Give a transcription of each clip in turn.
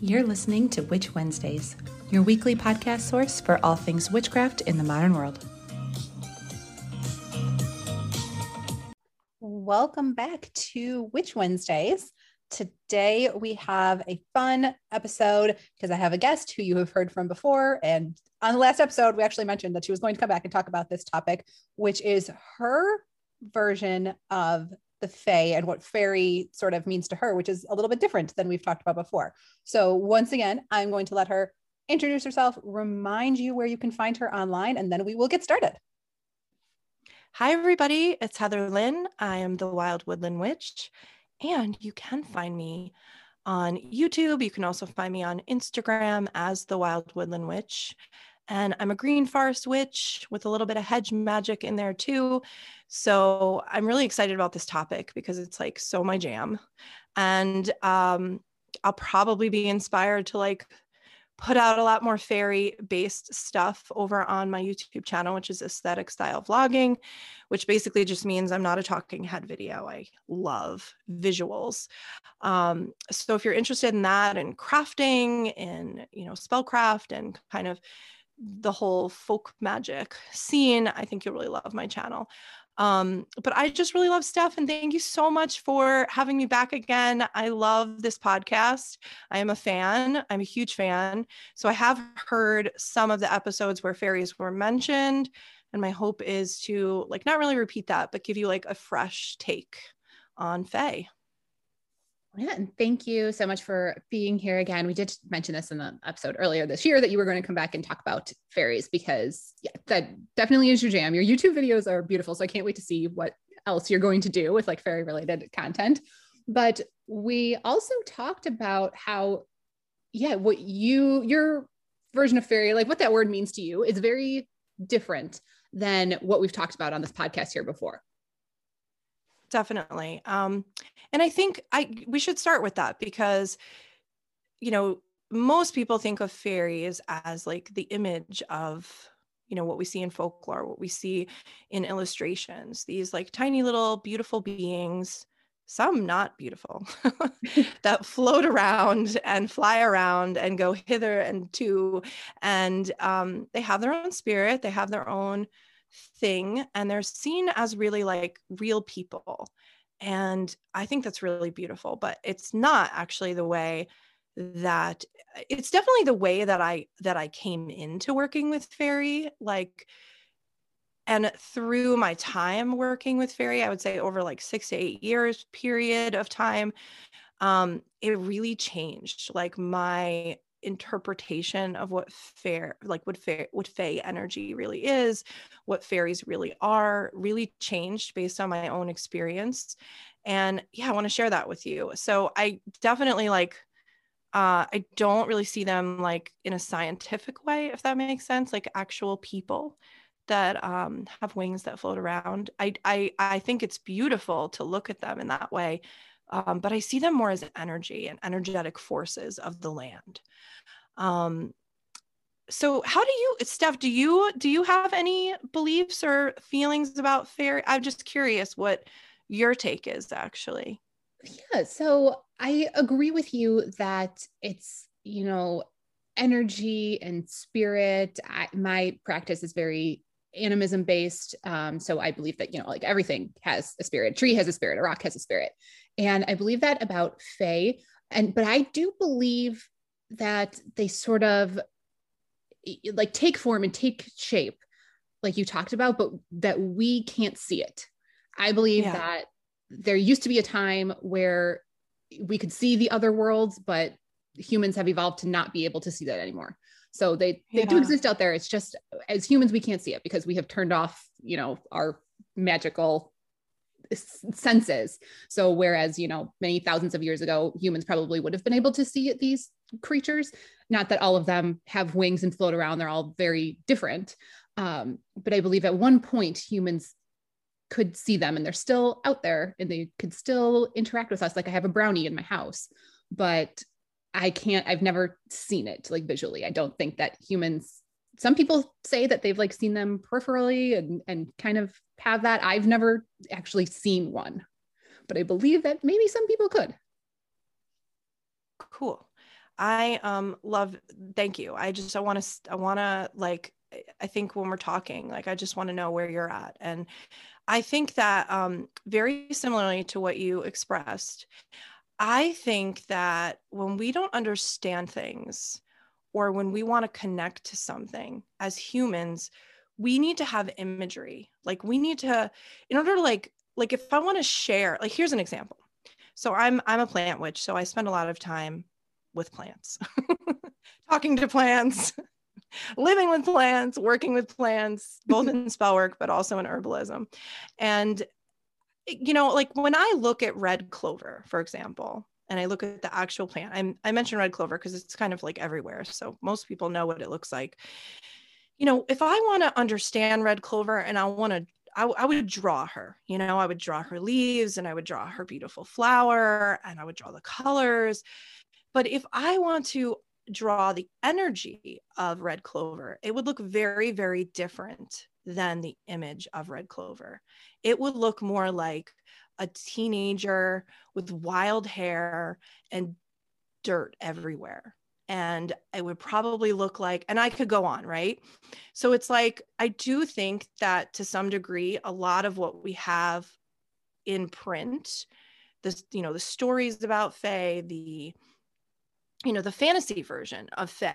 You're listening to Witch Wednesdays, your weekly podcast source for all things witchcraft in the modern world. Welcome back to Witch Wednesdays. Today we have a fun episode because I have a guest who you have heard from before. And on the last episode, we actually mentioned that she was going to come back and talk about this topic, which is her version of the Fae and what fairy sort of means to her, which is a little bit different than we've talked about before. So, once again, I'm going to let her introduce herself, remind you where you can find her online, and then we will get started. Hi, everybody. It's Heather Lynn. I am the Wild Woodland Witch, and you can find me on YouTube. You can also find me on Instagram as the Wild Woodland Witch. And I'm a green forest witch with a little bit of hedge magic in there too. So I'm really excited about this topic because it's like so my jam. And um, I'll probably be inspired to like put out a lot more fairy based stuff over on my YouTube channel, which is aesthetic style vlogging, which basically just means I'm not a talking head video. I love visuals. Um, so if you're interested in that and crafting and, you know, spellcraft and kind of the whole folk magic scene, I think you'll really love my channel. Um, but I just really love Steph and thank you so much for having me back again. I love this podcast. I am a fan. I'm a huge fan. So I have heard some of the episodes where fairies were mentioned. And my hope is to like not really repeat that, but give you like a fresh take on Fae. Yeah, and thank you so much for being here again. We did mention this in the episode earlier this year that you were going to come back and talk about fairies because yeah, that definitely is your jam. Your YouTube videos are beautiful, so I can't wait to see what else you're going to do with like fairy related content. But we also talked about how yeah, what you your version of fairy, like what that word means to you is very different than what we've talked about on this podcast here before definitely um and i think i we should start with that because you know most people think of fairies as like the image of you know what we see in folklore what we see in illustrations these like tiny little beautiful beings some not beautiful that float around and fly around and go hither and to and um, they have their own spirit they have their own thing and they're seen as really like real people. And I think that's really beautiful, but it's not actually the way that it's definitely the way that I that I came into working with fairy like and through my time working with fairy i would say over like six to eight years period of time um, it really changed like my interpretation of what fair like what fair what fae energy really is what fairies really are really changed based on my own experience and yeah i want to share that with you so i definitely like uh, I don't really see them like in a scientific way, if that makes sense, like actual people that um, have wings that float around. I, I I think it's beautiful to look at them in that way, um, but I see them more as energy and energetic forces of the land. Um, so how do you steph do you do you have any beliefs or feelings about fairy i'm just curious what your take is actually. Yeah so i agree with you that it's you know energy and spirit. I, my practice is very animism based um, so i believe that you know like everything has a spirit. A tree has a spirit a rock has a spirit and i believe that about fae and but i do believe that they sort of like take form and take shape like you talked about but that we can't see it i believe yeah. that there used to be a time where we could see the other worlds but humans have evolved to not be able to see that anymore so they they yeah. do exist out there it's just as humans we can't see it because we have turned off you know our magical senses. So whereas you know many thousands of years ago humans probably would have been able to see these creatures not that all of them have wings and float around they're all very different. Um, but i believe at one point humans could see them and they're still out there and they could still interact with us. Like i have a brownie in my house but i can't i've never seen it like visually. I don't think that humans some people say that they've like seen them peripherally and and kind of have that. I've never actually seen one but i believe that maybe some people could. Cool. I um love thank you. I just I want to I want to like I think when we're talking like I just want to know where you're at. And I think that um very similarly to what you expressed I think that when we don't understand things or when we want to connect to something as humans we need to have imagery. Like we need to in order to like like if I want to share like here's an example. So I'm I'm a plant witch so I spend a lot of time with plants, talking to plants, living with plants, working with plants, both in spell work, but also in herbalism. And, you know, like when I look at red clover, for example, and I look at the actual plant, I'm, I mentioned red clover because it's kind of like everywhere. So most people know what it looks like. You know, if I want to understand red clover and I want to I, I, would draw her, you know, I would draw her leaves and I would draw her beautiful flower and I would draw the colors. But if I want to draw the energy of red clover, it would look very, very different than the image of red clover. It would look more like a teenager with wild hair and dirt everywhere. And it would probably look like, and I could go on, right? So it's like, I do think that to some degree, a lot of what we have in print, the, you know, the stories about Fae, the, you know the fantasy version of fae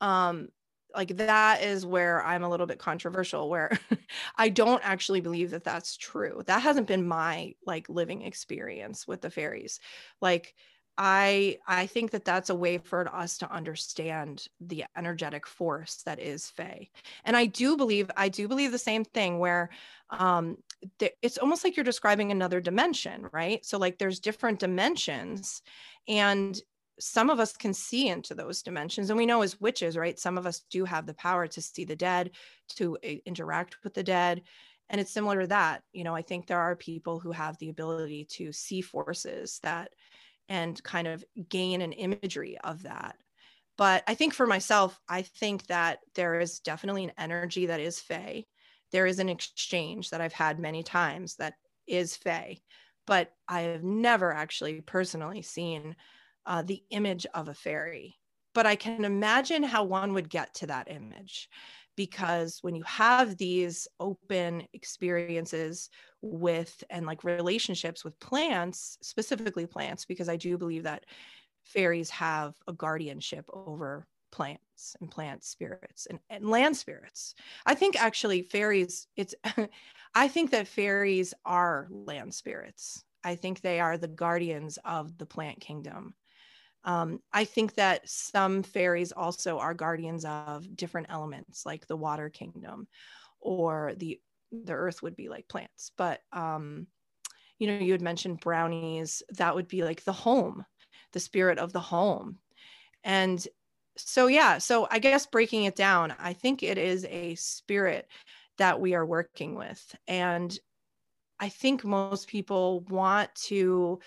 um like that is where i'm a little bit controversial where i don't actually believe that that's true. That hasn't been my like living experience with the fairies. Like i i think that that's a way for us to understand the energetic force that is fae. And i do believe i do believe the same thing where um th- it's almost like you're describing another dimension right? So like there's different dimensions and some of us can see into those dimensions and we know as witches right some of us do have the power to see the dead to uh, interact with the dead and it's similar to that you know i think there are people who have the ability to see forces that and kind of gain an imagery of that but i think for myself i think that there is definitely an energy that is fey. There is an exchange that i've had many times that is fey but i have never actually personally seen uh, the image of a fairy. But I can imagine how one would get to that image because when you have these open experiences with and like relationships with plants, specifically plants, because I do believe that fairies have a guardianship over plants and plant spirits and, and land spirits. I think actually fairies, it's, I think that fairies are land spirits. I think they are the guardians of the plant kingdom. Um, I think that some fairies also are guardians of different elements, like the water kingdom, or the the earth would be like plants. But um, you know, you had mentioned brownies. That would be like the home, the spirit of the home, and so yeah. So I guess breaking it down, I think it is a spirit that we are working with, and I think most people want to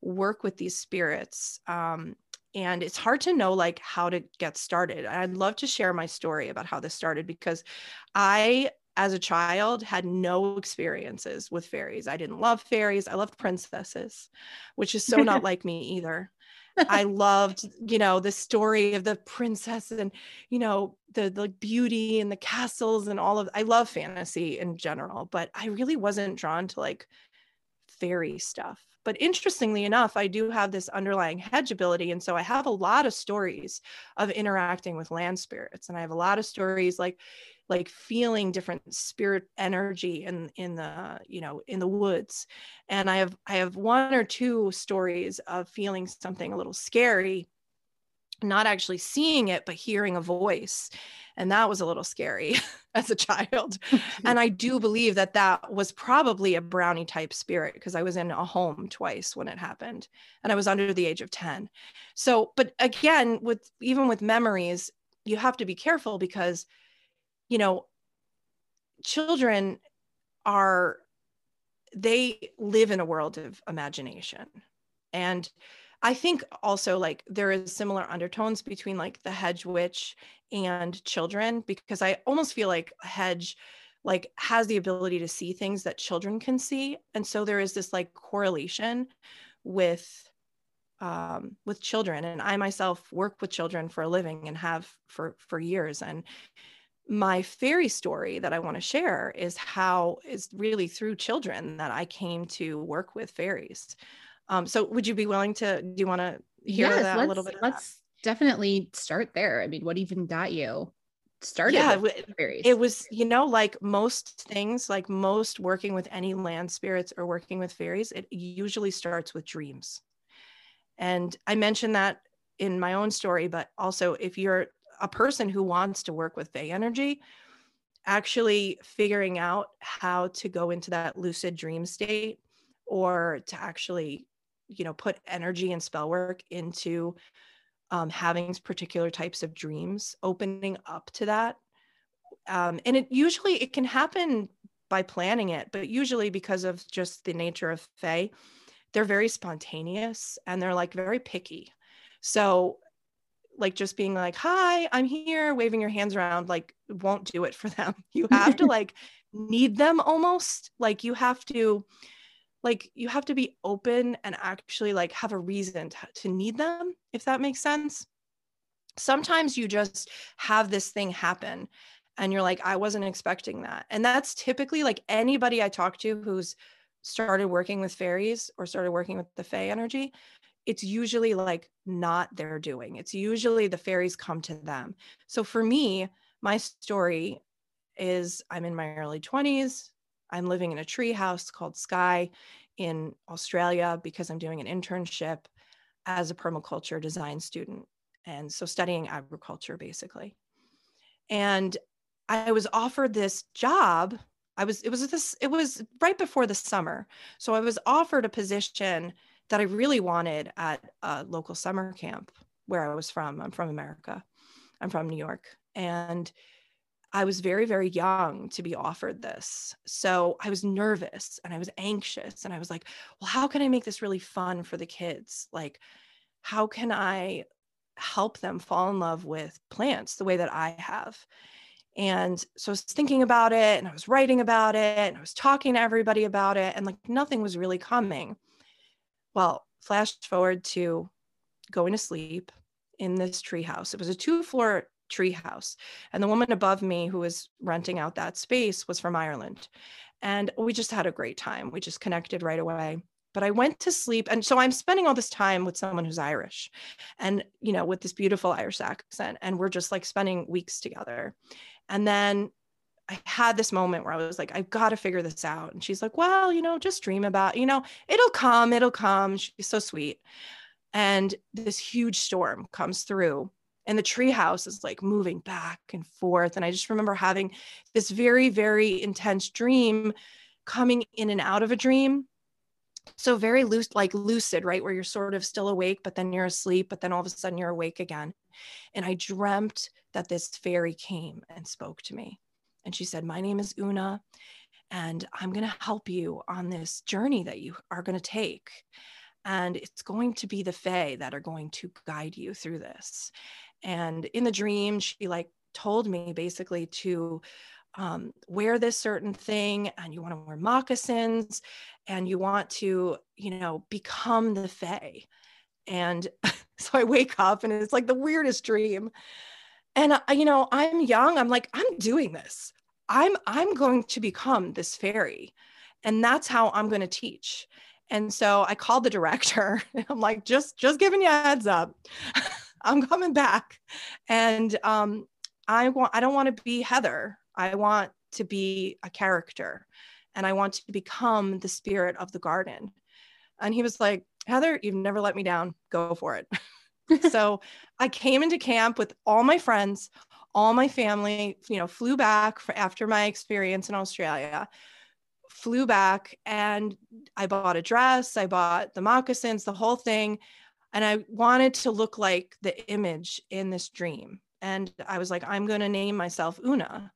work with these spirits um, and it's hard to know like how to get started i'd love to share my story about how this started because i as a child had no experiences with fairies. I didn't love fairies. I loved princesses which is so not like me either. I loved you know the story of the princess and you know the the beauty and the castles and all of i love fantasy in general but i really wasn't drawn to like fairy stuff. But interestingly enough, I do have this underlying hedge ability. And so I have a lot of stories of interacting with land spirits. And I have a lot of stories like like feeling different spirit energy in in the you know in the woods and i have i have one or two stories of feeling something a little scary not actually seeing it but hearing a voice and that was a little scary as a child. and I do believe that that was probably a brownie type spirit because I was in a home twice when it happened and I was under the age of 10. So, but again, with even with memories, you have to be careful because, you know, children are, they live in a world of imagination. And I think also like there is similar undertones between like the hedge witch and children because I almost feel like hedge like has the ability to see things that children can see and so there is this like correlation with um, with children and i myself work with children for a living and have for for years and my fairy story that i want to share is how is really through children that i came to work with fairies um, so would you be willing to do you want to hear yes, that a little bit let's definitely start there. I mean what even got you started yeah fairies? it was you know like most things like most working with any land spirits or working with fairies it usually starts with dreams. And I mentioned that in my own story, but also if you're a person who wants to work with Fae energy, actually figuring out how to go into that lucid dream state or to actually, you know, put energy and spell work into um, having particular types of dreams, opening up to that. Um, and it usually it can happen by planning it, but usually because of just the nature of Fae, they're very spontaneous and they're like very picky. So like just being like, hi, I'm here, waving your hands around, like won't do it for them. You have to like need them almost. Like you have to like you have to be open and actually like have a reason to, to need them, if that makes sense. Sometimes you just have this thing happen and you're like, I wasn't expecting that. And that's typically like anybody I talk to who's started working with fairies or started working with the fae energy it's usually like not their doing it's usually the fairies come to them so for me my story is i'm in my early 20s i'm living in a tree house called sky in australia because i'm doing an internship as a permaculture design student and so studying agriculture basically and i was offered this job I was it was this it was right before the summer. So I was offered a position that I really wanted at a local summer camp where I was from. I'm from America. I'm from New York. And I was very, very young to be offered this. So I was nervous and I was anxious. And I was like, well, how can I make this really fun for the kids? Like, how can I help them fall in love with plants the way that I have? And so I was thinking about it and I was writing about it and I was talking to everybody about it and like nothing was really coming. Well, flash forward to going to sleep in this treehouse. It was a two floor treehouse. And the woman above me who was renting out that space was from Ireland. And we just had a great time. We just connected right away. But I went to sleep. And so I'm spending all this time with someone who's Irish and, you know, with this beautiful Irish accent. And we're just like spending weeks together. And then I had this moment where I was like, I've got to figure this out. And she's like, well, you know, just dream about, you know, it'll come, it'll come. She's so sweet. And this huge storm comes through and the treehouse is like moving back and forth. And I just remember having this very, very intense dream coming in and out of a dream. So very loose, like lucid, right? Where you're sort of still awake, but then you're asleep, but then all of a sudden you're awake again. And I dreamt that this fairy came and spoke to me. And she said, My name is Una, and I'm going to help you on this journey that you are going to take. And it's going to be the Fae that are going to guide you through this. And in the dream, she like told me basically to um, wear this certain thing and you want to wear moccasins and you want to, you know, become the Fae. And so I wake up and it's like the weirdest dream. And uh, you know, I'm young. I'm like, I'm doing this. I'm I'm going to become this fairy. And that's how I'm going to teach. And so I called the director. I'm like, just just giving you a heads up. I'm coming back. And um, I want I don't want to be Heather. I want to be a character and I want to become the spirit of the garden. And he was like, Heather, you've never let me down. Go for it. so I came into camp with all my friends, all my family, you know, flew back for, after my experience in Australia, flew back and I bought a dress, I bought the moccasins, the whole thing. And I wanted to look like the image in this dream. And I was like, I'm going to name myself Una.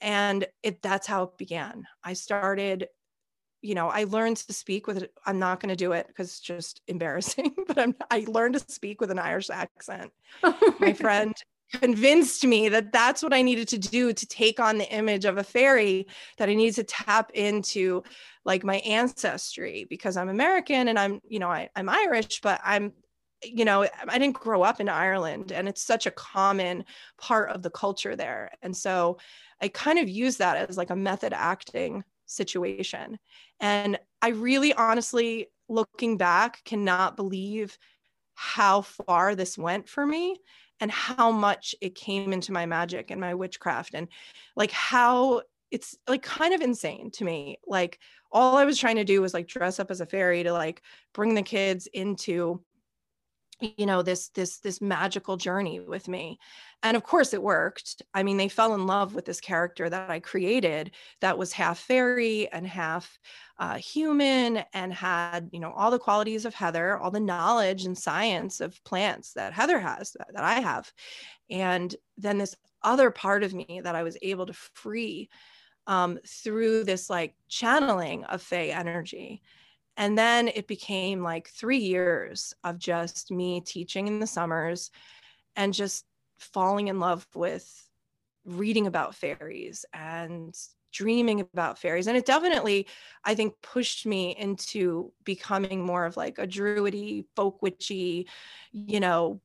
And it, that's how it began. I started you know, I learned to speak with, I'm not going to do it because it's just embarrassing, but I'm, I learned to speak with an Irish accent. My friend convinced me that that's what I needed to do to take on the image of a fairy, that I needed to tap into like my ancestry because I'm American and I'm, you know, I, I'm Irish, but I'm you know, I didn't grow up in Ireland and it's such a common part of the culture there. And so I kind of use that as like a method acting situation. And I really honestly, looking back, cannot believe how far this went for me and how much it came into my magic and my witchcraft and like how it's like kind of insane to me. Like all i was trying to do was like dress up as a fairy to like bring the kids into you know this this this magical journey with me. And of course it worked. I mean they fell in love with this character that i created that was half fairy and half uh, human and had you know all the qualities of heather all the knowledge and science of plants that heather has that, that i have. And then this other part of me that i was able to free um, through this like channeling of fey energy and then it became like three years of just me teaching in the summers and just falling in love with reading about fairies and dreaming about fairies. And it definitely, I think, pushed me into becoming more of like a druidy, folk witchy, you know,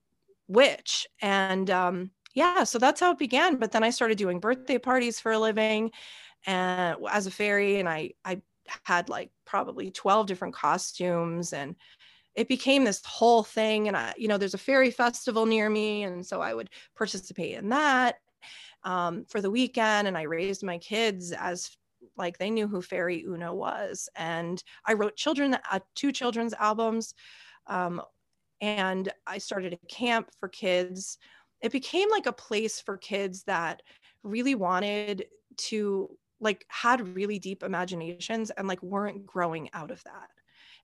witch. And um, yeah, so that's how it began. But then I started doing birthday parties for a living and as a fairy and I I had like probably 12 different costumes and it became this whole thing and i you know there's a fairy festival near me and so i would participate in that um, for the weekend and i raised my kids as like they knew who fairy una was and i wrote children uh, two children's albums um, and i started a camp for kids. It became like a place for kids that really wanted to like had really deep imaginations and like weren't growing out of that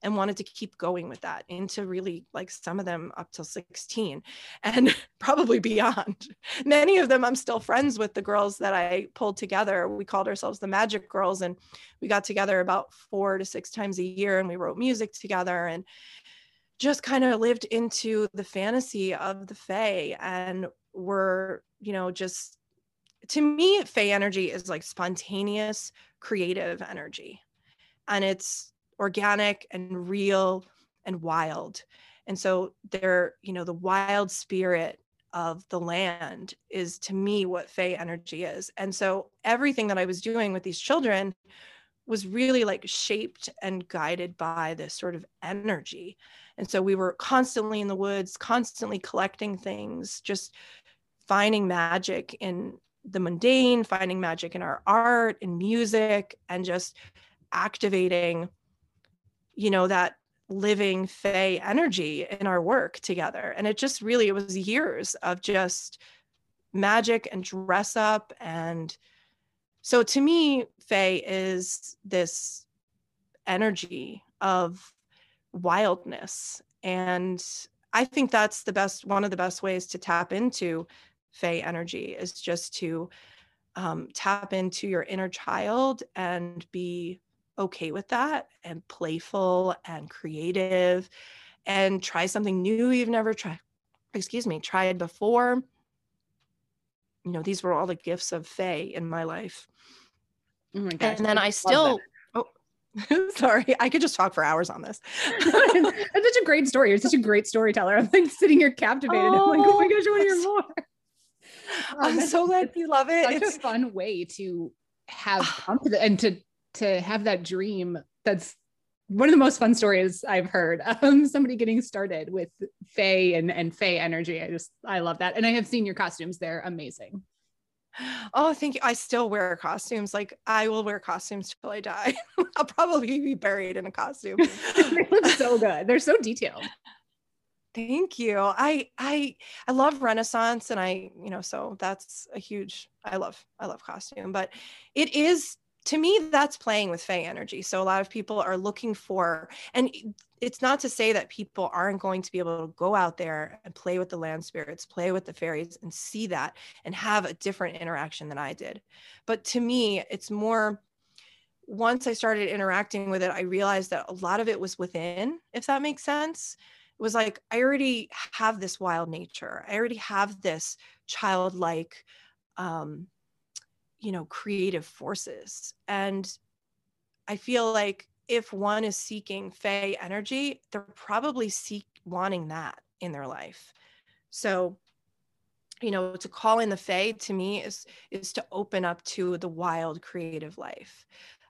and wanted to keep going with that into really like some of them up till 16 and probably beyond. Many of them I'm still friends with the girls that I pulled together. We called ourselves the Magic Girls and we got together about 4 to 6 times a year and we wrote music together and just kind of lived into the fantasy of the fae and were, you know, just to me, Fey energy is like spontaneous, creative energy. And it's organic and real and wild. And so they're, you know, the wild spirit of the land is to me what Fey energy is. And so everything that I was doing with these children was really like shaped and guided by this sort of energy. And so we were constantly in the woods, constantly collecting things, just finding magic in the mundane, finding magic in our art and music, and just activating, you know, that living fey energy in our work together. And it just really, it was years of just magic and dress up. And so to me, fey is this energy of wildness. And I think that's the best, one of the best ways to tap into Fey energy is just to um, tap into your inner child and be okay with that and playful and creative and try something new you've never tried excuse me tried before. You know these were all the gifts of Fae in my life. Oh my gosh, and then i, I still oh sorry i could just talk for hours on this. It's such a great story. You're such a great storyteller. I'm like sitting here captivated. Oh, i'm like oh my gosh i want to hear more I'm so glad you love it. Such it's a fun way to have confidence and to to have that dream. That's one of the most fun stories I've heard. Um, somebody getting started with Fae and and Fae energy. I just I love that, and I have seen your costumes. They're amazing. Oh, thank you. I still wear costumes. Like I will wear costumes till I die. I'll probably be buried in a costume. they look so good. They're so detailed. Thank you. I I I love Renaissance and I, you know, so that's a huge I love I love costume, but it is to me that's playing with fey energy. So a lot of people are looking for and it's not to say that people aren't going to be able to go out there and play with the land spirits, play with the fairies and see that and have a different interaction than I did. But to me, it's more once I started interacting with it, I realized that a lot of it was within, if that makes sense was like i already have this wild nature i already have this childlike um you know creative forces and i feel like if one is seeking fey energy they're probably seek wanting that in their life. So, you know, to call in the Fae to me is is to open up to the wild creative life.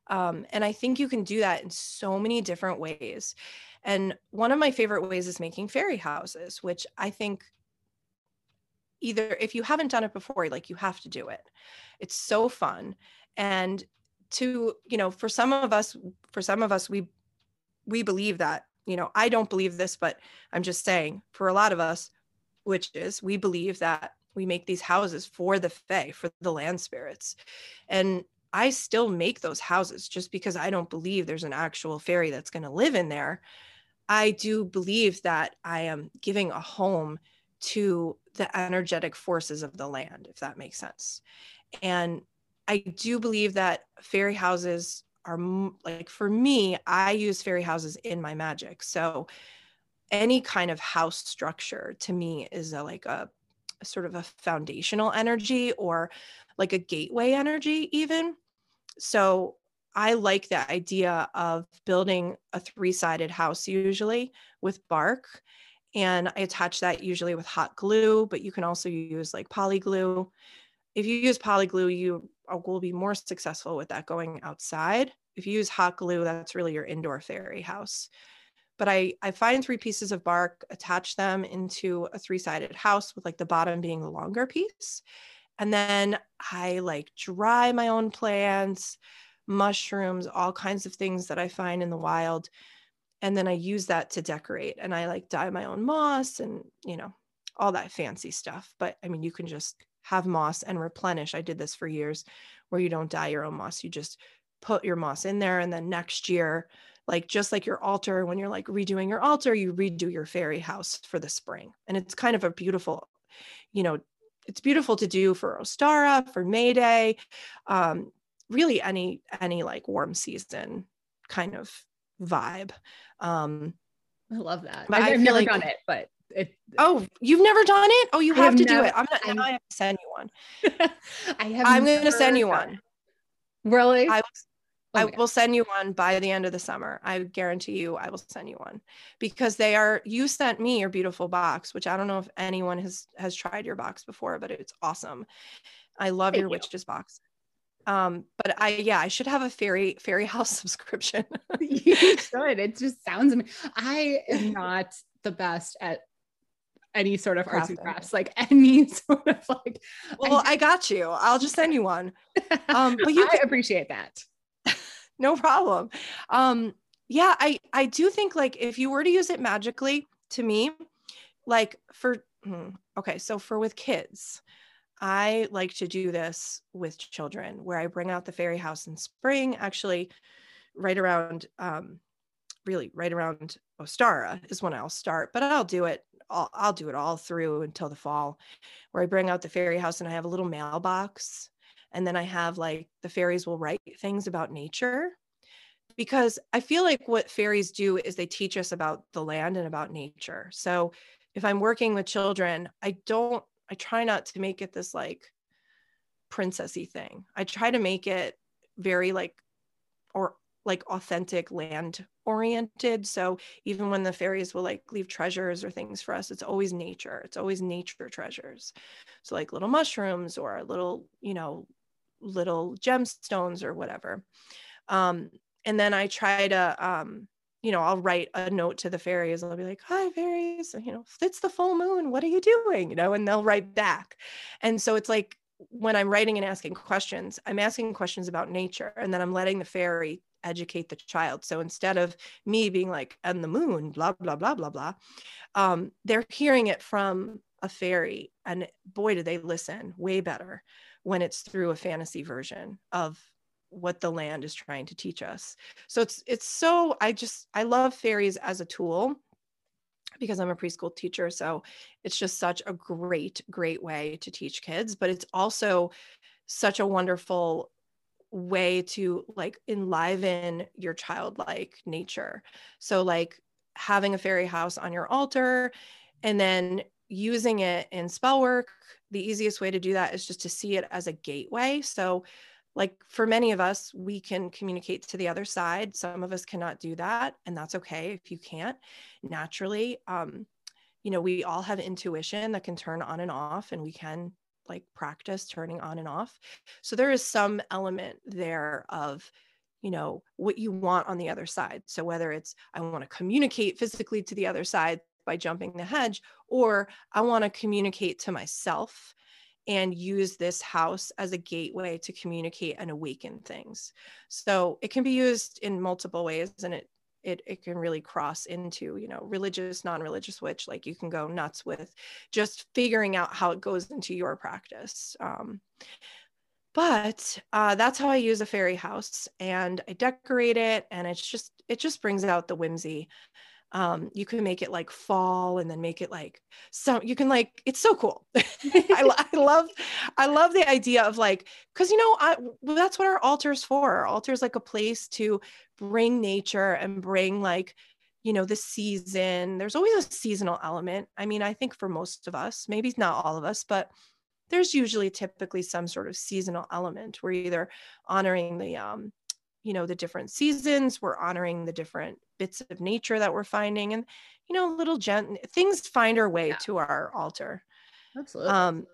Um, and I think you can do that in so many different ways. And one of my favorite ways is making fairy houses, which I think either if you haven't done it before, like you have to do it. It's so fun. And to, you know, for some of us, for some of us, we we believe that, you know, I don't believe this, but I'm just saying for a lot of us, witches, we believe that we make these houses for the fae, for the land spirits. And I still make those houses just because I don't believe there's an actual fairy that's going to live in there. I do believe that I am giving a home to the energetic forces of the land, if that makes sense. And I do believe that fairy houses are like for me, I use fairy houses in my magic. So any kind of house structure to me is a, like a, a sort of a foundational energy or like a gateway energy, even. So I like the idea of building a three sided house, usually with bark. And I attach that usually with hot glue, but you can also use like poly glue. If you use poly glue, you uh, will be more successful with that going outside. If you use hot glue, that's really your indoor fairy house. But I, I find three pieces of bark, attach them into a three sided house with like the bottom being the longer piece. And then I like dry my own plants, mushrooms, all kinds of things that I find in the wild. And then I use that to decorate and I like dye my own moss and, you know, all that fancy stuff. But I mean, you can just have moss and replenish. I did this for years where you don't dye your own moss. You just put your moss in there and then next year like just like your altar when you're like redoing your altar you redo your fairy house for the spring and it's kind of a beautiful you know it's beautiful to do for ostara for may day um, really any any like warm season kind of vibe um i love that i've, I've never like, done it but it oh you've never done it oh you have, have to never, do it i'm gonna I'm, I have to send you one i have i'm gonna send you one really I was I will send you one by the end of the summer. I guarantee you I will send you one because they are you sent me your beautiful box, which I don't know if anyone has has tried your box before, but it's awesome. I love Thank your you. witches box. Um, but I yeah, I should have a fairy fairy house subscription. you should. It just sounds amazing. I am not the best at any sort of arts and crafts, like any sort of like. Well, I, I got you. I'll just send you one. Um, but you I appreciate that no problem. Um, yeah, I I do think like if you were to use it magically, to me, like for hmm, okay, so for with kids, I like to do this with children where I bring out the fairy house in spring, actually, right around um, really right around Ostara is when I'll start, but I'll do it. I'll, I'll do it all through until the fall, where I bring out the fairy house and I have a little mailbox and then I have like the fairies will write things about nature because I feel like what fairies do is they teach us about the land and about nature. So if I'm working with children, I don't, I try not to make it this like princessy thing. I try to make it very like, or like authentic land oriented. So even when the fairies will like leave treasures or things for us, it's always nature. It's always nature treasures. So like little mushrooms or little, you know, little gemstones or whatever. Um, and then I try to, um, you know, I'll write a note to the fairies. I'll be like, "Hi, fairies. You know, it's the full moon. What are you doing?" You know, and they'll write back. And so it's like when I'm writing and asking questions, I'm asking questions about nature, and then I'm letting the fairy educate the child. So instead of me being like, "and the moon," blah blah blah blah blah, um, they're hearing it from a fairy, and boy, do they listen way better when it's through a fantasy version of what the land is trying to teach us. So it's it's so I just I love fairies as a tool because I'm a preschool teacher so it's just such a great great way to teach kids but it's also such a wonderful way to like enliven your childlike nature. So like having a fairy house on your altar and then using it in spell work, the easiest way to do that is just to see it as a gateway. So, like for many of us, we can communicate to the other side. Some of us cannot do that, and that's okay if you can't naturally. Um, you know, we all have intuition that can turn on and off, and we can like practice turning on and off. So there is some element there of, you know, what you want on the other side. So whether it's, I want to communicate physically to the other side by jumping the hedge, or I want to communicate to myself and use this house as a gateway to communicate and awaken things. So it can be used in multiple ways and it it, it can really cross into you know religious non-religious which like you can go nuts with just figuring out how it goes into your practice um, but uh, that's how i use a fairy house and i decorate it and it's just it just brings out the whimsy um, you can make it like fall and then make it like so you can like it's so cool. I, I, love i love the idea of like because you know I, that's what our altar is for. Our altar is like a place to bring nature and bring like you know the season. There's always a seasonal element. I mean i think for most of us maybe not all of us but there's usually typically some sort of seasonal element. We're either honoring the um you know the different seasons we're honoring the different bits of nature that we're finding and you know little gent things find our way yeah. to our altar. Absolutely. Um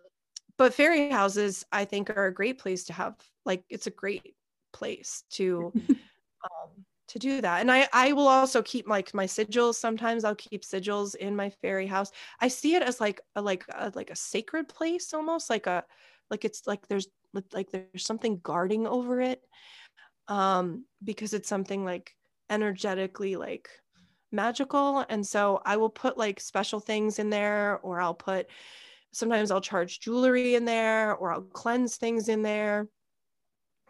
but fairy houses i think are a great place to have like it's a great place to um to do that. And i i will also keep like my sigils sometimes i'll keep sigils in my fairy house. I see it as like a like a, like a sacred place almost like a like it's like there's like there's something guarding over it um because it's something like energetically like magical. And so i will put like special things in there or i'll put sometimes i'll charge jewelry in there or i'll cleanse things in there.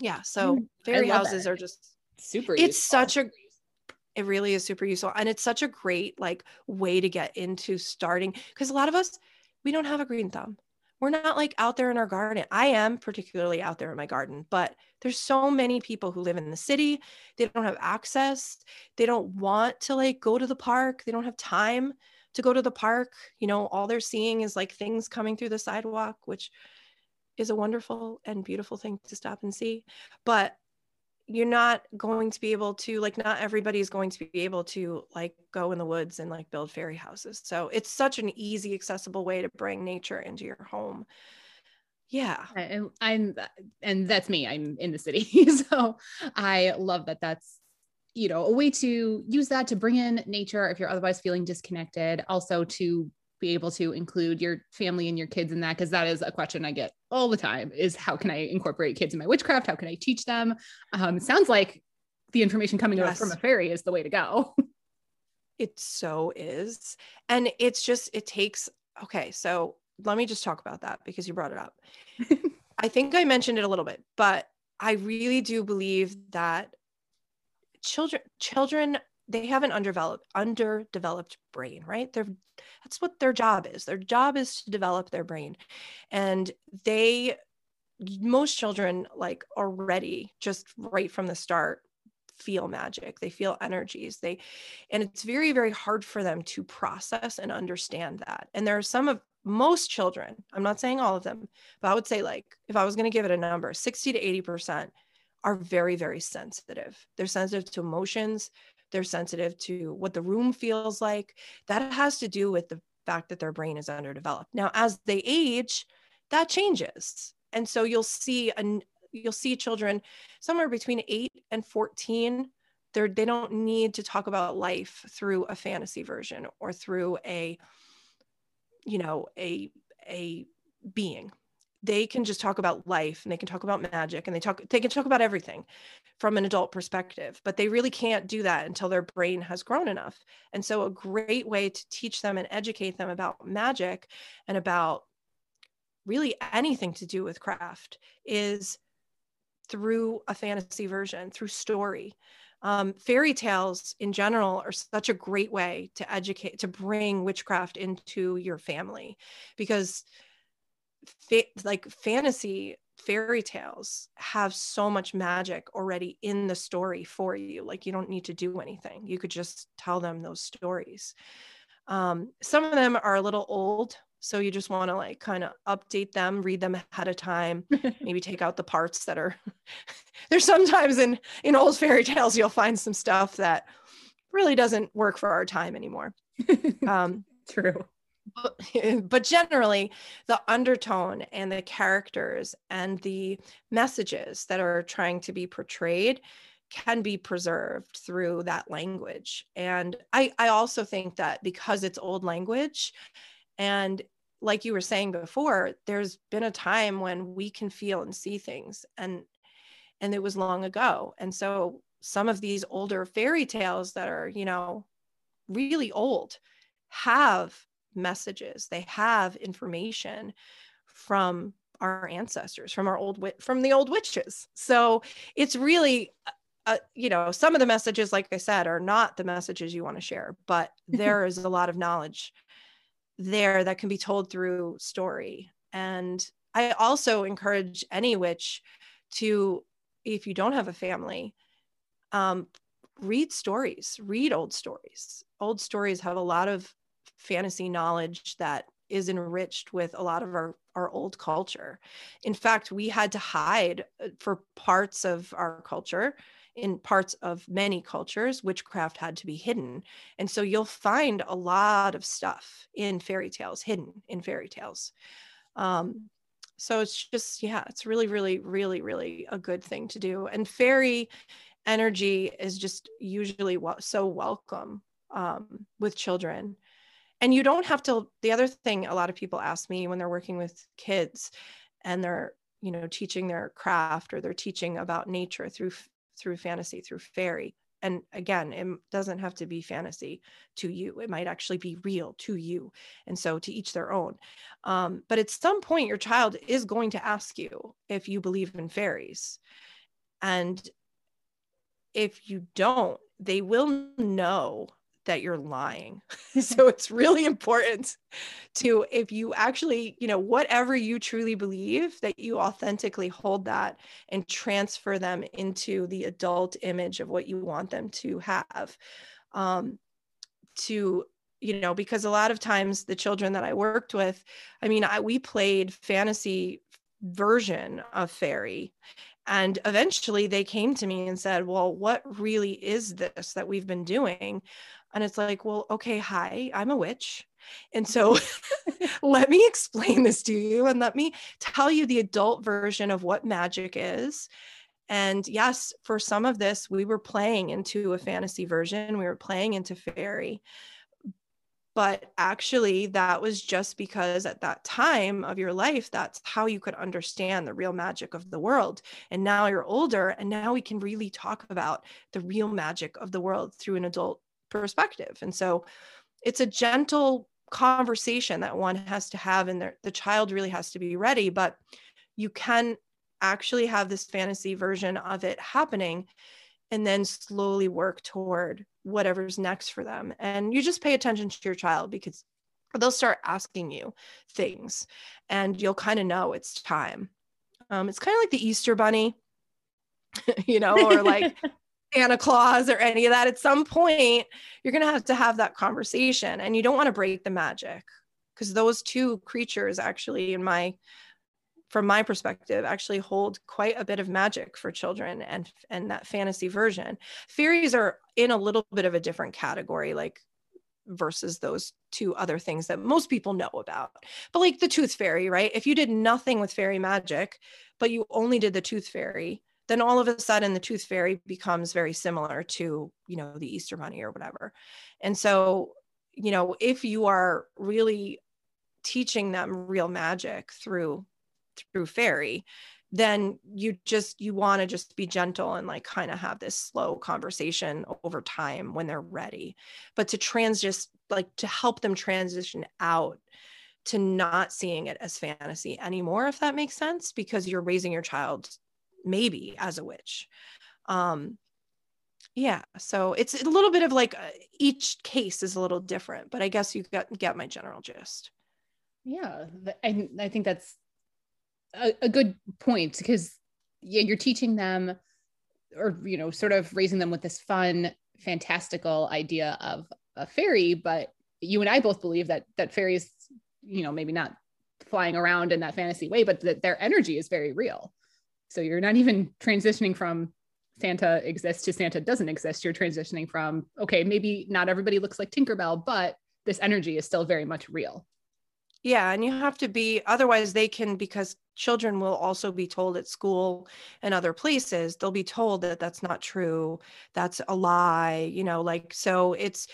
Yeah so mm, fairy houses are just super it's useful. such a it really is super useful. And it's such a great like way to get into starting because a lot of us we don't have a green thumb we're not like out there in our garden. I am particularly out there in my garden, but there's so many people who live in the city. They don't have access. They don't want to like go to the park. They don't have time to go to the park. You know, all they're seeing is like things coming through the sidewalk, which is a wonderful and beautiful thing to stop and see. But you're not going to be able to like not everybody is going to be able to like go in the woods and like build fairy houses. So it's such an easy accessible way to bring nature into your home. Yeah. And i'm uh, and that's me. I'm in the city. So i love that that's you know a way to use that to bring in nature if you're otherwise feeling disconnected. Also to be able to include your family and your kids in that because that is a question I get all the time is how can I incorporate kids in my witchcraft? How can I teach them? Um, sounds like the information coming yes. from a fairy is the way to go. It so is. And it's just, it takes, okay, so let me just talk about that because you brought it up. I think I mentioned it a little bit, but I really do believe that children children they have an underdeveloped underdeveloped brain right? They're that's what their job is. Their job is to develop their brain. And they most children like already just right from the start feel magic. They feel energies. They and it's very very hard for them to process and understand that. And there are some of most children i'm not saying all of them but i would say like if i was going to give it a number 60 to 80 percent are very very sensitive. They're sensitive to emotions they're sensitive to what the room feels like. That has to do with the fact that their brain is underdeveloped. Now, as they age, that changes. And so you'll see an you'll see children somewhere between 8 and 14 they're, they don't need to talk about life through a fantasy version or through a you know a a being they can just talk about life and they can talk about magic and they talk they can talk about everything from an adult perspective but they really can't do that until their brain has grown enough. And so a great way to teach them and educate them about magic and about really anything to do with craft is through a fantasy version through story. Um, fairy tales in general are such a great way to educate to bring witchcraft into your family because fa- like fantasy fairy tales have so much magic already in the story for you like you don't need to do anything. You could just tell them those stories. Um, some of them are a little old so you just want to like kind of update them read them ahead of time maybe take out the parts that are there's sometimes in in old fairy tales you'll find some stuff that really doesn't work for our time anymore. Um, true but, generally the undertone and the characters and the messages that are trying to be portrayed can be preserved through that language. And i i also think that because it's old language and like you were saying before there's been a time when we can feel and see things and and it was long ago. And so some of these older fairy tales that are you know really old have messages. They have information from our ancestors from our old from the old witches. So it's really uh, you know some of the messages like i said are not the messages you want to share but there is a lot of knowledge there that can be told through story. And i also encourage any witch to if you don't have a family um, read stories read old stories. Old stories have a lot of fantasy knowledge that is enriched with a lot of our, our old culture. In fact, we had to hide uh, for parts of our culture. In parts of many cultures, witchcraft had to be hidden. And so you'll find a lot of stuff in fairy tales, hidden in fairy tales. Um, so it's just, yeah, it's really, really, really, really a good thing to do. And fairy energy is just usually so welcome um, with children and you don't have to the other thing a lot of people ask me when they're working with kids and they're you know teaching their craft or they're teaching about nature through through fantasy through fairy. And again it doesn't have to be fantasy to you. It might actually be real to you. And so to each their own. Um, but at some point your child is going to ask you if you believe in fairies. And if you don't they will know that you're lying. so it's really important to, if you actually, you know, whatever you truly believe, that you authentically hold that and transfer them into the adult image of what you want them to have. Um, to, you know, because a lot of times the children that I worked with, I mean, I, we played fantasy version of fairy and eventually they came to me and said, Well, what really is this that we've been doing? And it's like, well, okay, hi, I'm a witch. And so mm-hmm. let me explain this to you and let me tell you the adult version of what magic is. And yes, for some of this, we were playing into a fantasy version, we were playing into fairy. But actually, that was just because at that time of your life, that's how you could understand the real magic of the world. And now you're older, and now we can really talk about the real magic of the world through an adult perspective. And so it's a gentle conversation that one has to have, and the child really has to be ready. But you can actually have this fantasy version of it happening and then slowly work toward whatever's next for them. And you just pay attention to your child because they'll start asking you things and you'll kind of know it's time. Um, it's kind of like the Easter bunny, you know, or like Santa Claus or any of that. At some point, you're going to have to have that conversation and you don't want to break the magic because those two creatures actually, in my from my perspective actually hold quite a bit of magic for children and and that fantasy version fairies are in a little bit of a different category like versus those two other things that most people know about but like the tooth fairy right if you did nothing with fairy magic but you only did the tooth fairy then all of a sudden the tooth fairy becomes very similar to you know the easter bunny or whatever. And so you know if you are really teaching them real magic through through fairy then you just you want to just be gentle and like kind of have this slow conversation over time when they're ready. But to trans just like to help them transition out to not seeing it as fantasy anymore if that makes sense because you're raising your child maybe as a witch. Um yeah so it's a little bit of like uh, each case is a little different but i guess you got get my general gist. Yeah i, I think that's a, a good point because yeah you're teaching them or you know sort of raising them with this fun fantastical idea of a fairy but you and i both believe that that fairies you know maybe not flying around in that fantasy way but that their energy is very real so you're not even transitioning from Santa exists to Santa doesn't exist. You're transitioning from, okay, maybe not everybody looks like Tinkerbell, but this energy is still very much real yeah and you have to be otherwise they can because children will also be told at school and other places they'll be told that that's not true that's a lie you know like so it's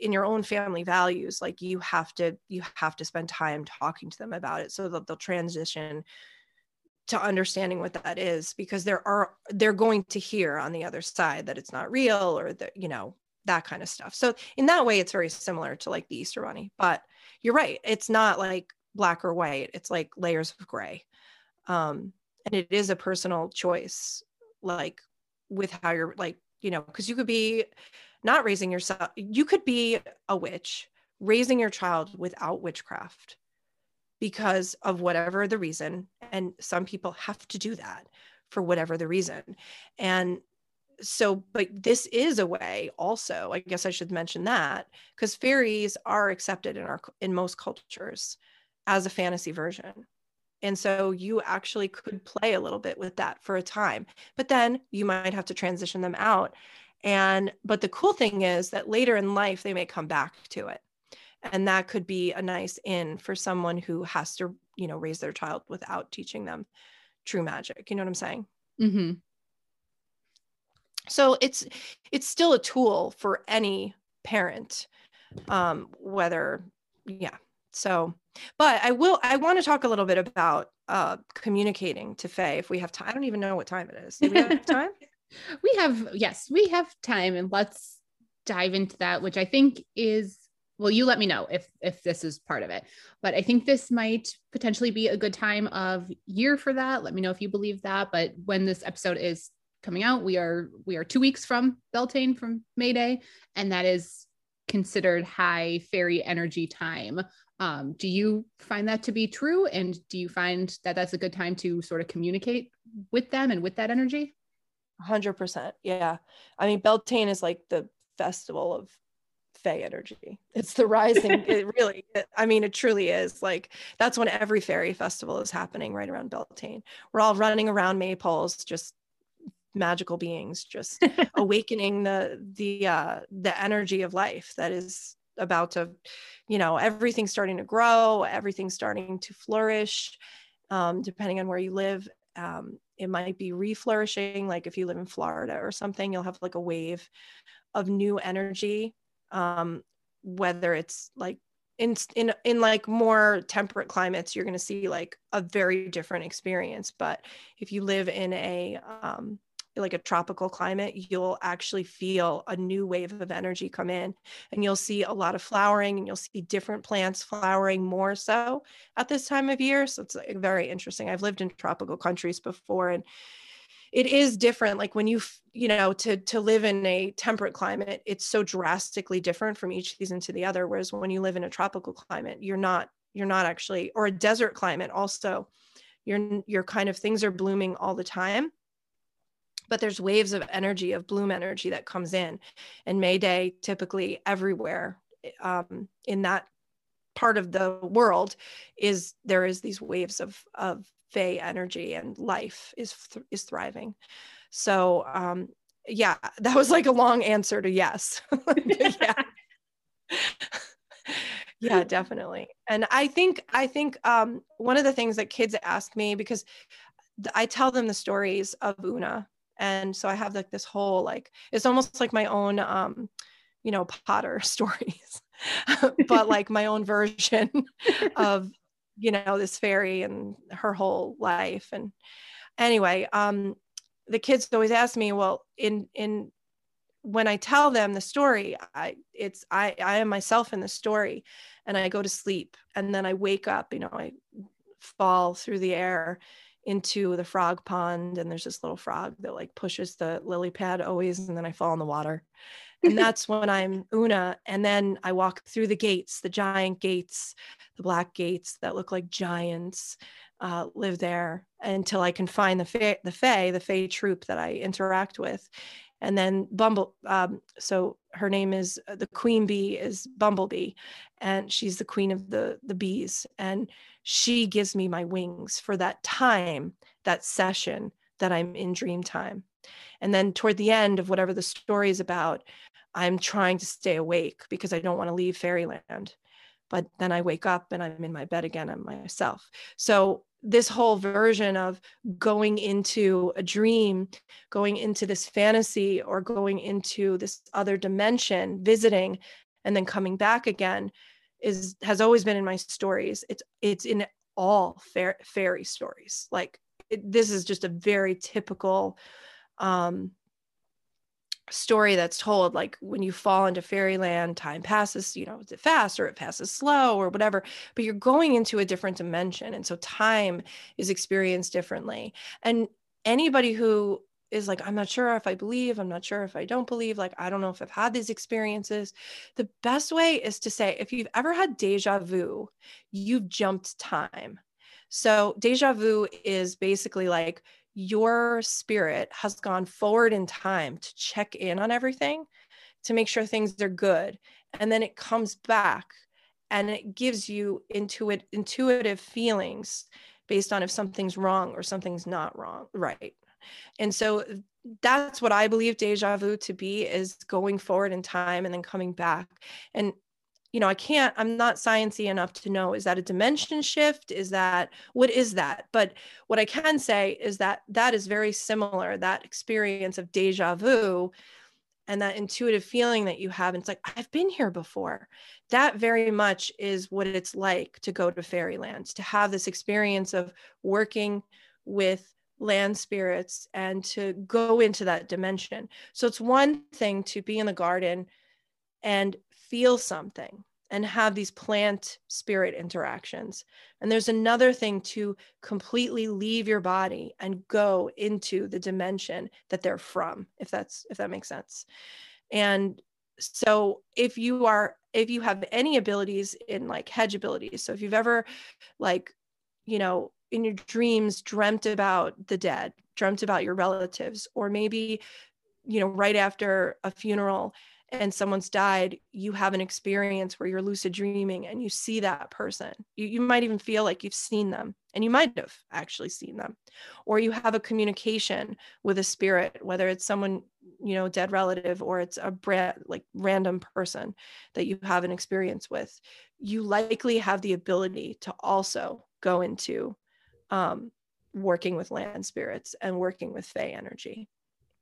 in your own family values like you have to you have to spend time talking to them about it so that they'll transition to understanding what that is because there are they're going to hear on the other side that it's not real or that you know that kind of stuff. So in that way it's very similar to like the easter bunny but you're right. It's not like black or white. It's like layers of gray. Um and it is a personal choice like with how you're like you know because you could be not raising yourself you could be a witch raising your child without witchcraft because of whatever the reason and some people have to do that for whatever the reason. And so but this is a way also i guess i should mention that because fairies are accepted in our in most cultures as a fantasy version. And so you actually could play a little bit with that for a time but then you might have to transition them out. And but the cool thing is that later in life they may come back to it and that could be a nice in for someone who has to you know raise their child without teaching them true magic you know what i'm saying? Mm-hmm. so it's it's still a tool for any parent um whether yeah so but i will i want to talk a little bit about uh communicating to fae if we have time i don't even know what time it is. Do we have time? We have yes we have time and let's dive into that which i think is well you let me know if if this is part of it but i think this might potentially be a good time of year for that. Let me know if you believe that. But when this episode is coming out we are we are two weeks from beltane from may day and that is considered high fairy energy time. Um, do you find that to be true? And do you find that that's a good time to sort of communicate with them and with that energy? 100% yeah. I mean beltane is like the festival of Fae energy. It's the rising. it really, I mean, it truly is. Like that's when every fairy festival is happening right around Beltane. We're all running around maypoles, just magical beings, just awakening the the uh, the energy of life that is about to, you know, everything's starting to grow, everything's starting to flourish, um, depending on where you live. Um, it might be reflourishing, like if you live in Florida or something, you'll have like a wave of new energy um, whether it's like in in in like more temperate climates you're going to see like a very different experience. But if you live in a um, like a tropical climate you'll actually feel a new wave of energy come in and you'll see a lot of flowering and you'll see different plants flowering more so at this time of year. So it's like very interesting. I've lived in tropical countries before and it is different like when you you know to to live in a temperate climate it's so drastically different from each season to the other whereas when you live in a tropical climate you're not you're not actually or a desert climate also you're you're kind of things are blooming all the time but there's waves of energy of bloom energy that comes in and may day typically everywhere um, in that part of the world is there is these waves of of Fae energy and life is th- is thriving. So um, yeah, that was like a long answer to yes. yeah. yeah, definitely. And I think I think um, one of the things that kids ask me because I tell them the stories of Una, and so I have like this whole like it's almost like my own um, you know Potter stories, but like my own version of you know this fairy and her whole life. And anyway um the kids always ask me well in in when i tell them the story i it's i i am myself in the story and i go to sleep and then i wake up you know i fall through the air into the frog pond and there's this little frog that like pushes the lily pad always and then i fall in the water and that's when I'm Una. And then I walk through the gates, the giant gates, the black gates that look like giants uh, live there until I can find the fae, the fae, the fae troop that I interact with. And then Bumble, um, so her name is uh, the queen bee is Bumblebee, and she's the queen of the the bees, and she gives me my wings for that time, that session that I'm in dream time. And then toward the end of whatever the story is about, I'm trying to stay awake because I don't want to leave fairyland. But then I wake up and I'm in my bed again. I'm myself. So this whole version of going into a dream, going into this fantasy, or going into this other dimension, visiting, and then coming back again is has always been in my stories. It's it's in all fair, fairy stories. Like it, this is just a very typical um, story that's told like when you fall into fairyland time passes you know is it fast or it passes slow or whatever but you're going into a different dimension and so time is experienced differently and anybody who is like i'm not sure if i believe i'm not sure if i don't believe like i don't know if i've had these experiences the best way is to say if you've ever had deja vu you've jumped time. So deja vu is basically like your spirit has gone forward in time to check in on everything to make sure things are good and then it comes back and it gives you intuit intuitive feelings based on if something's wrong or something's not wrong right? And so that's what i believe deja vu to be is going forward in time and then coming back. And you know, I can't, I'm not sciencey enough to know is that a dimension shift? Is that what is that? But what I can say is that that is very similar, that experience of deja vu and that intuitive feeling that you have. And it's like, I've been here before. That very much is what it's like to go to fairyland, to have this experience of working with land spirits and to go into that dimension. So it's one thing to be in the garden and feel something and have these plant spirit interactions. And there's another thing to completely leave your body and go into the dimension that they're from, if that's if that makes sense. And so if you are if you have any abilities in like hedge abilities, so if you've ever like, you know, in your dreams dreamt about the dead, dreamt about your relatives, or maybe, you know, right after a funeral and someone's died, you have an experience where you're lucid dreaming and you see that person. You, you might even feel like you've seen them and you might have actually seen them. Or you have a communication with a spirit, whether it's someone, you know, dead relative or it's a brand, like random person that you have an experience with. You likely have the ability to also go into um, working with land spirits and working with Fae energy.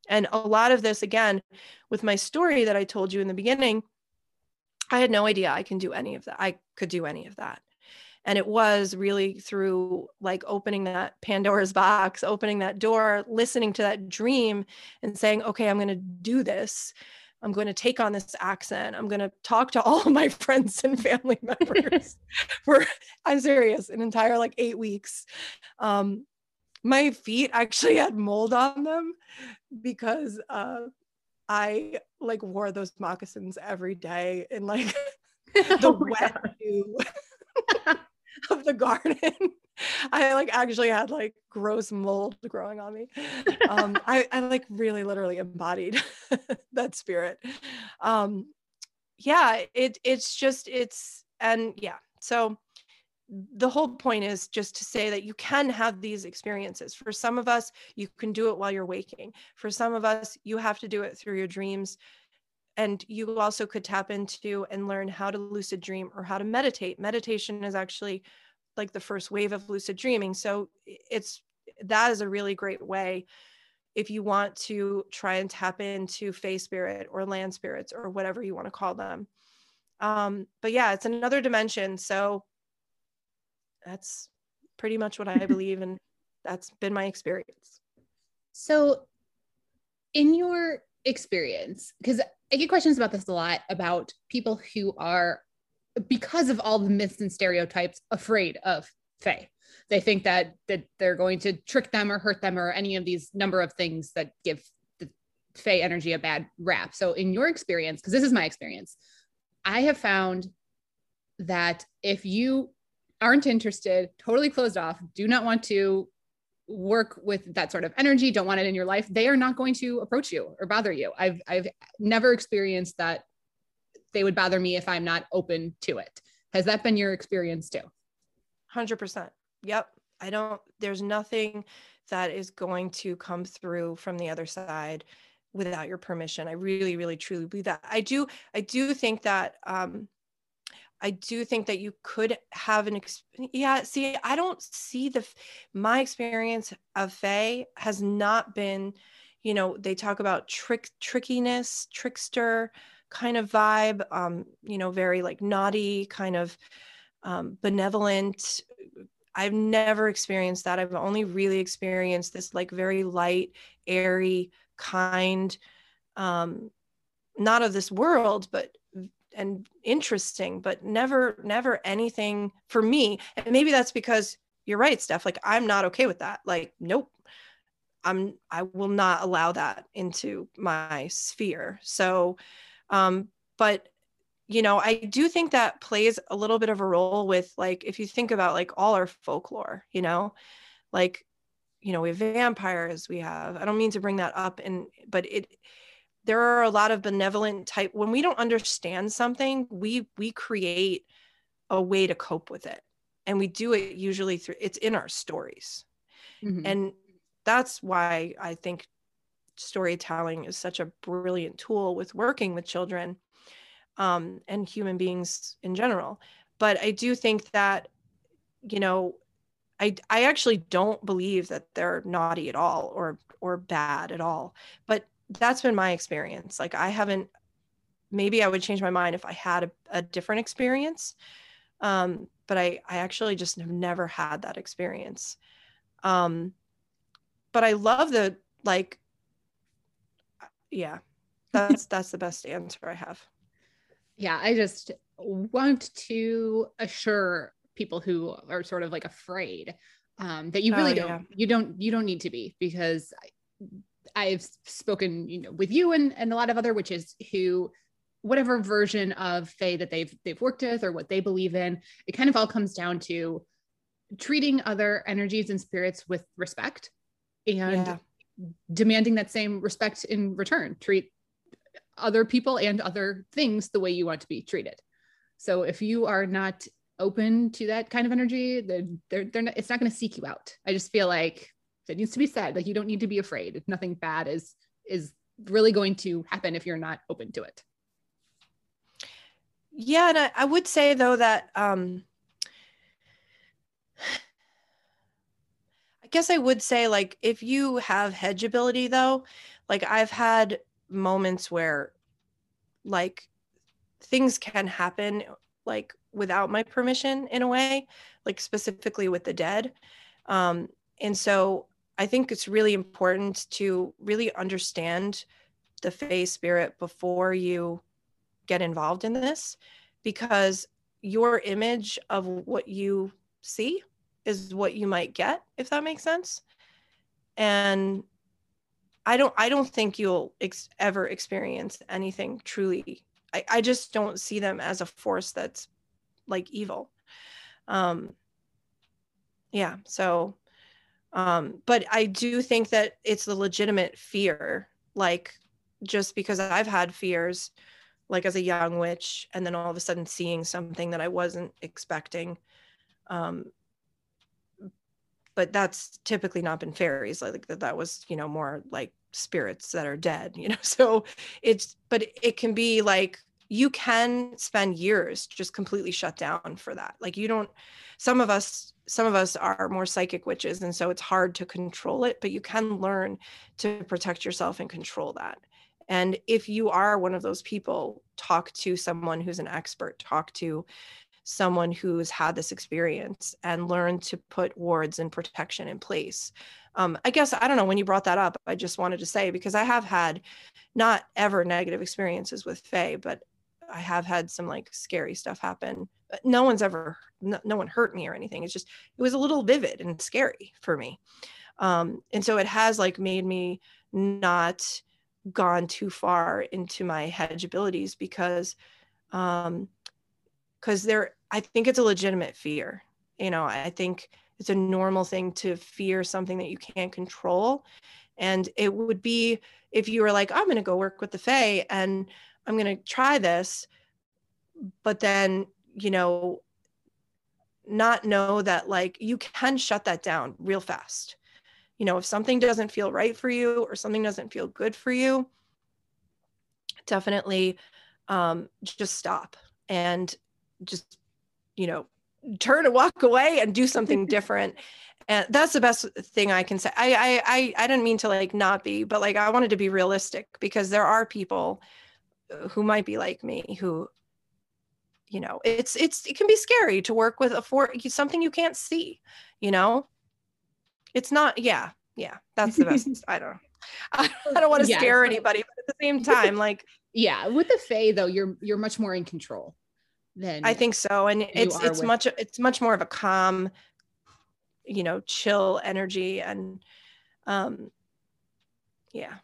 And a lot of this, again, with my story that I told you in the beginning, I had no idea I can do any of that. I could do any of that. And it was really through like opening that Pandora's box, opening that door, listening to that dream and saying, okay, I'm going to do this. I'm going to take on this accent. I'm going to talk to all of my friends and family members for, I'm serious, an entire like eight weeks. Um, my feet actually had mold on them because uh, I like wore those moccasins every day in like the oh wet dew of the garden. I like actually had like gross mold growing on me. Um, I, I like really literally embodied that spirit. Um, yeah, it it's just it's and yeah. So the whole point is just to say that you can have these experiences. For some of us, you can do it while you're waking. For some of us, you have to do it through your dreams. And you also could tap into and learn how to lucid dream or how to meditate. Meditation is actually like the first wave of lucid dreaming. So it's that is a really great way if you want to try and tap into Fae spirit or land spirits or whatever you want to call them. Um, but yeah, it's another dimension. So that's pretty much what I believe, and that's been my experience. So, in your experience, because I get questions about this a lot about people who are, because of all the myths and stereotypes, afraid of Fae. They think that that they're going to trick them or hurt them or any of these number of things that give the Fae energy a bad rap. So, in your experience, because this is my experience, I have found that if you aren't interested, totally closed off, do not want to work with that sort of energy, don't want it in your life, they are not going to approach you or bother you. I've I've never experienced that they would bother me if I'm not open to it. Has that been your experience too? 100%. Yep. I don't there's nothing that is going to come through from the other side without your permission. I really, really, truly believe that. I do, I do think that um, I do think that you could have an yeah. See, I don't see the my experience of Fae has not been, you know, they talk about trick trickiness, trickster kind of vibe, um, you know, very like naughty, kind of um, benevolent. I've never experienced that. I've only really experienced this like very light, airy, kind, um, not of this world, but and interesting, but never, never anything for me. And maybe that's because you're right, Steph. Like I'm not okay with that. Like, nope. I'm I will not allow that into my sphere. So um, but you know, I do think that plays a little bit of a role with like if you think about like all our folklore, you know, like you know, we have vampires, we have I don't mean to bring that up and but it there are a lot of benevolent type when we don't understand something we we create a way to cope with it. And we do it usually through it's in our stories. Mm-hmm. and that's why i think storytelling is such a brilliant tool with working with children um, and human beings in general. But i do think that you know I, I actually don't believe that they're naughty at all or or bad at all. But that's been my experience. Like I haven't maybe I would change my mind if I had a, a different experience. Um, but I, I actually just have never had that experience. Um, but I love the like, yeah, that's that's the best answer I have. Yeah, I just want to assure people who are sort of like afraid um, that you really oh, don't you don't you don't need to be because I've spoken, you know, with you and, and a lot of other witches who whatever version of Fae that they've they've worked with or what they believe in, it kind of all comes down to treating other energies and spirits with respect and yeah. demanding that same respect in return. Treat other people and other things the way you want to be treated. So if you are not open to that kind of energy, then they're, they're not, it's not going to seek you out. I just feel like it needs to be said like you don't need to be afraid. Nothing bad is is really going to happen if you're not open to it. Yeah and i, I would say though that um i guess i would say like if you have hedge ability though like i've had moments where like things can happen like without my permission in a way like specifically with the dead. Um and so I think it's really important to really understand the Fae spirit before you get involved in this because your image of what you see is what you might get if that makes sense. And i don't i don't think you'll ex- ever experience anything truly. I, I just don't see them as a force that's like evil. Um yeah so um, but I do think that it's the legitimate fear, like just because I've had fears, like as a young witch, and then all of a sudden seeing something that I wasn't expecting. Um, but that's typically not been fairies, like that. That was, you know, more like spirits that are dead, you know. So it's, but it can be like you can spend years just completely shut down for that. Like you don't. Some of us some of us are more psychic witches and so it's hard to control it but you can learn to protect yourself and control that. And if you are one of those people talk to someone who's an expert talk to someone who's had this experience and learn to put wards and protection in place. Um, i guess i don't know when you brought that up i just wanted to say because i have had not ever negative experiences with fae but i have had some like scary stuff happen no one's ever no, no, one hurt me or anything. It's just it was a little vivid and scary for me. Um, and so it has like made me not gone too far into my hedge abilities because um because there i think it's a legitimate fear you know? I think it's a normal thing to fear something that you can't control. And it would be if you were like i'm going to go work with the fae and i'm going to try this but then you know, not know that like you can shut that down real fast. You know, if something doesn't feel right for you or something doesn't feel good for you, definitely um, just stop and just, you know, turn and walk away and do something different. And that's the best thing I can say. I, I, I, I didn't mean to like not be, but like I wanted to be realistic because there are people who might be like me who you know it's it's it can be scary to work with a for something you can't see you know it's not yeah yeah that's the best i don't i, don't want to yeah. scare anybody but at the same time like yeah with the fae though you're you're much more in control than i think so and it's it's with- much it's much more of a calm you know chill energy and um yeah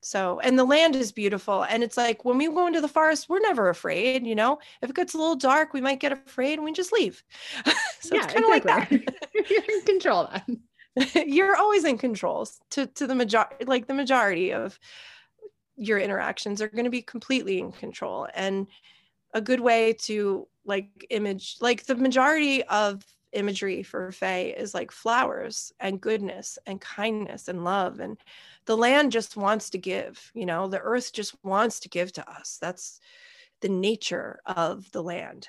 so, and the land is beautiful. And it's like when we go into the forest, we're never afraid, you know? If it gets a little dark, we might get afraid and we just leave. so yeah, it's kind of exactly. like that. You're in control then. You're always in control to, to the majority, like the majority of your interactions are going to be completely in control. And a good way to like image, like the majority of imagery for Fae is like flowers and goodness and kindness and love and the land just wants to give you know? The earth just wants to give to us. That's the nature of the land.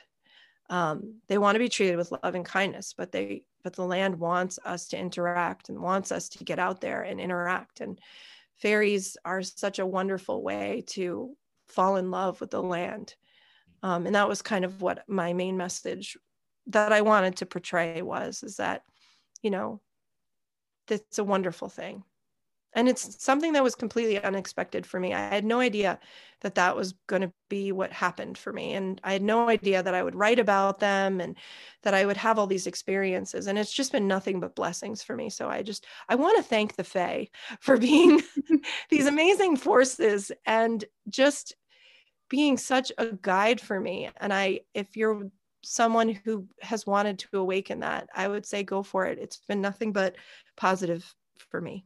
Um, they want to be treated with love and kindness but they but the land wants us to interact and wants us to get out there and interact and fairies are such a wonderful way to fall in love with the land. Um, and that was kind of what my main message that i wanted to portray was is that you know that's a wonderful thing. And it's something that was completely unexpected for me. I had no idea that that was going to be what happened for me. And i had no idea that i would write about them and that i would have all these experiences. And it's just been nothing but blessings for me. So i just i want to thank the fae for being these amazing forces and just being such a guide for me. And i if you're someone who has wanted to awaken that i would say go for it it's been nothing but positive for me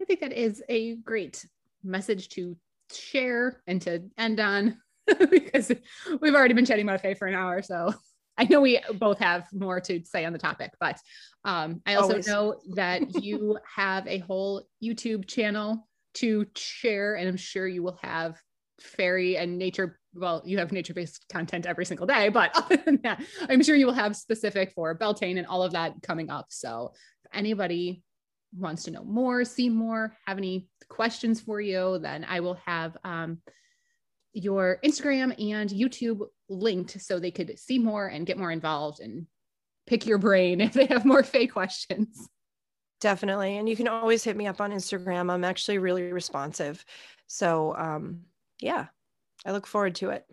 I think that is a great message to share and to end on because we've already been chatting about Fae for an hour. So I know we both have more to say on the topic, but um, I also Always. know that you have a whole YouTube channel to share, and I'm sure you will have fairy and nature. Well, you have nature based content every single day, but other than that, I'm sure you will have specific for Beltane and all of that coming up. So, if anybody wants to know more, see more, have any questions for you, then I will have um, your Instagram and YouTube linked so they could see more and get more involved and pick your brain if they have more fake questions. Definitely. And you can always hit me up on Instagram. I'm actually really responsive. So, um, yeah, I look forward to it.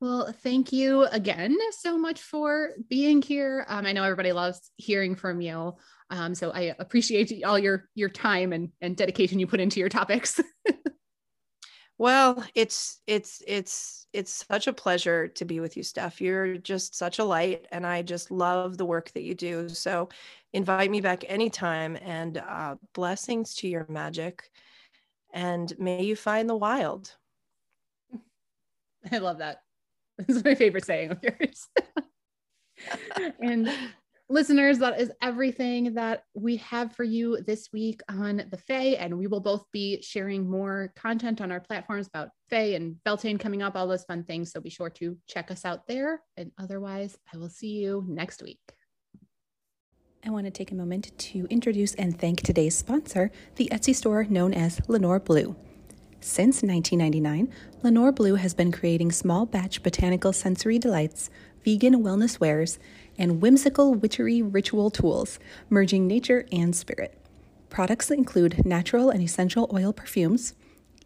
Well, thank you again so much for being here. Um, I know everybody loves hearing from you. Um, so I appreciate all your your time and, and dedication you put into your topics. well, it's it's it's it's such a pleasure to be with you, Steph. You're just such a light, and I just love the work that you do. So invite me back anytime, and uh, blessings to your magic, and may you find the wild. I love that. This is my favorite saying of yours. and listeners, that is everything that we have for you this week on the Fae. And we will both be sharing more content on our platforms about Fae and Beltane coming up, all those fun things. So be sure to check us out there. And otherwise, I will see you next week. I want to take a moment to introduce and thank today's sponsor, the Etsy store known as Lenoir Bleu. Since 1999, Lenoir Bleu has been creating small batch botanical sensory delights, vegan wellness wares, and whimsical witchery ritual tools, merging nature and spirit. Products include natural and essential oil perfumes,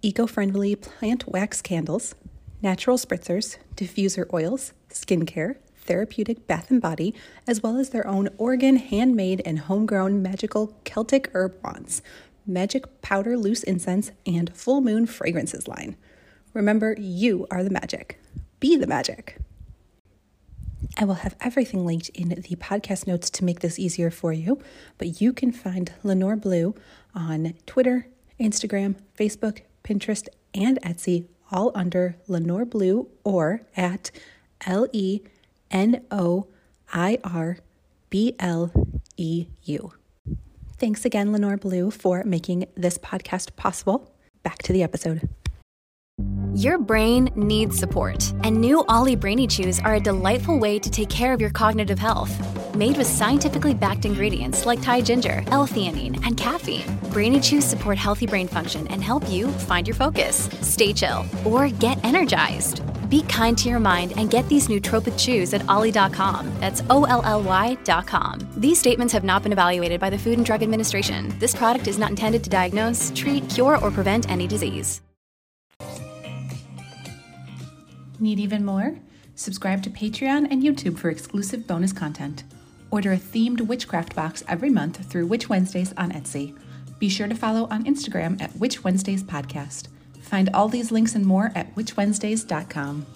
eco friendly plant wax candles, natural spritzers, diffuser oils, skincare, therapeutic bath and body, as well as their own Oregon handmade and homegrown magical Celtic herb wands, magic powder loose incense, and full moon fragrances line. Remember, you are the magic. Be the magic. I will have everything linked in the podcast notes to make this easier for you, but you can find Lenoir Bleu on Twitter, Instagram, Facebook, Pinterest, and Etsy, all under Lenoir Bleu or at L E N O I R B L E U. Thanks again, Lenoir Bleu, for making this podcast possible. back to the episode. Your brain needs support, and new Olly Brainy Chews are a delightful way to take care of your cognitive health. Made with scientifically backed ingredients like Thai ginger, L-theanine, and caffeine, Brainy Chews support healthy brain function and help you find your focus, stay chill, or get energized. Be kind to your mind and get these nootropic chews at olly.com. That's O L L Y.com. These statements have not been evaluated by the Food and Drug Administration. This product is not intended to diagnose, treat, cure, or prevent any disease. Need even more? Subscribe to Patreon and YouTube for exclusive bonus content. Order a themed witchcraft box every month through Witch Wednesdays on Etsy. Be sure to follow on Instagram at Witch Wednesdays Podcast. Find all these links and more at witchwednesdays.com.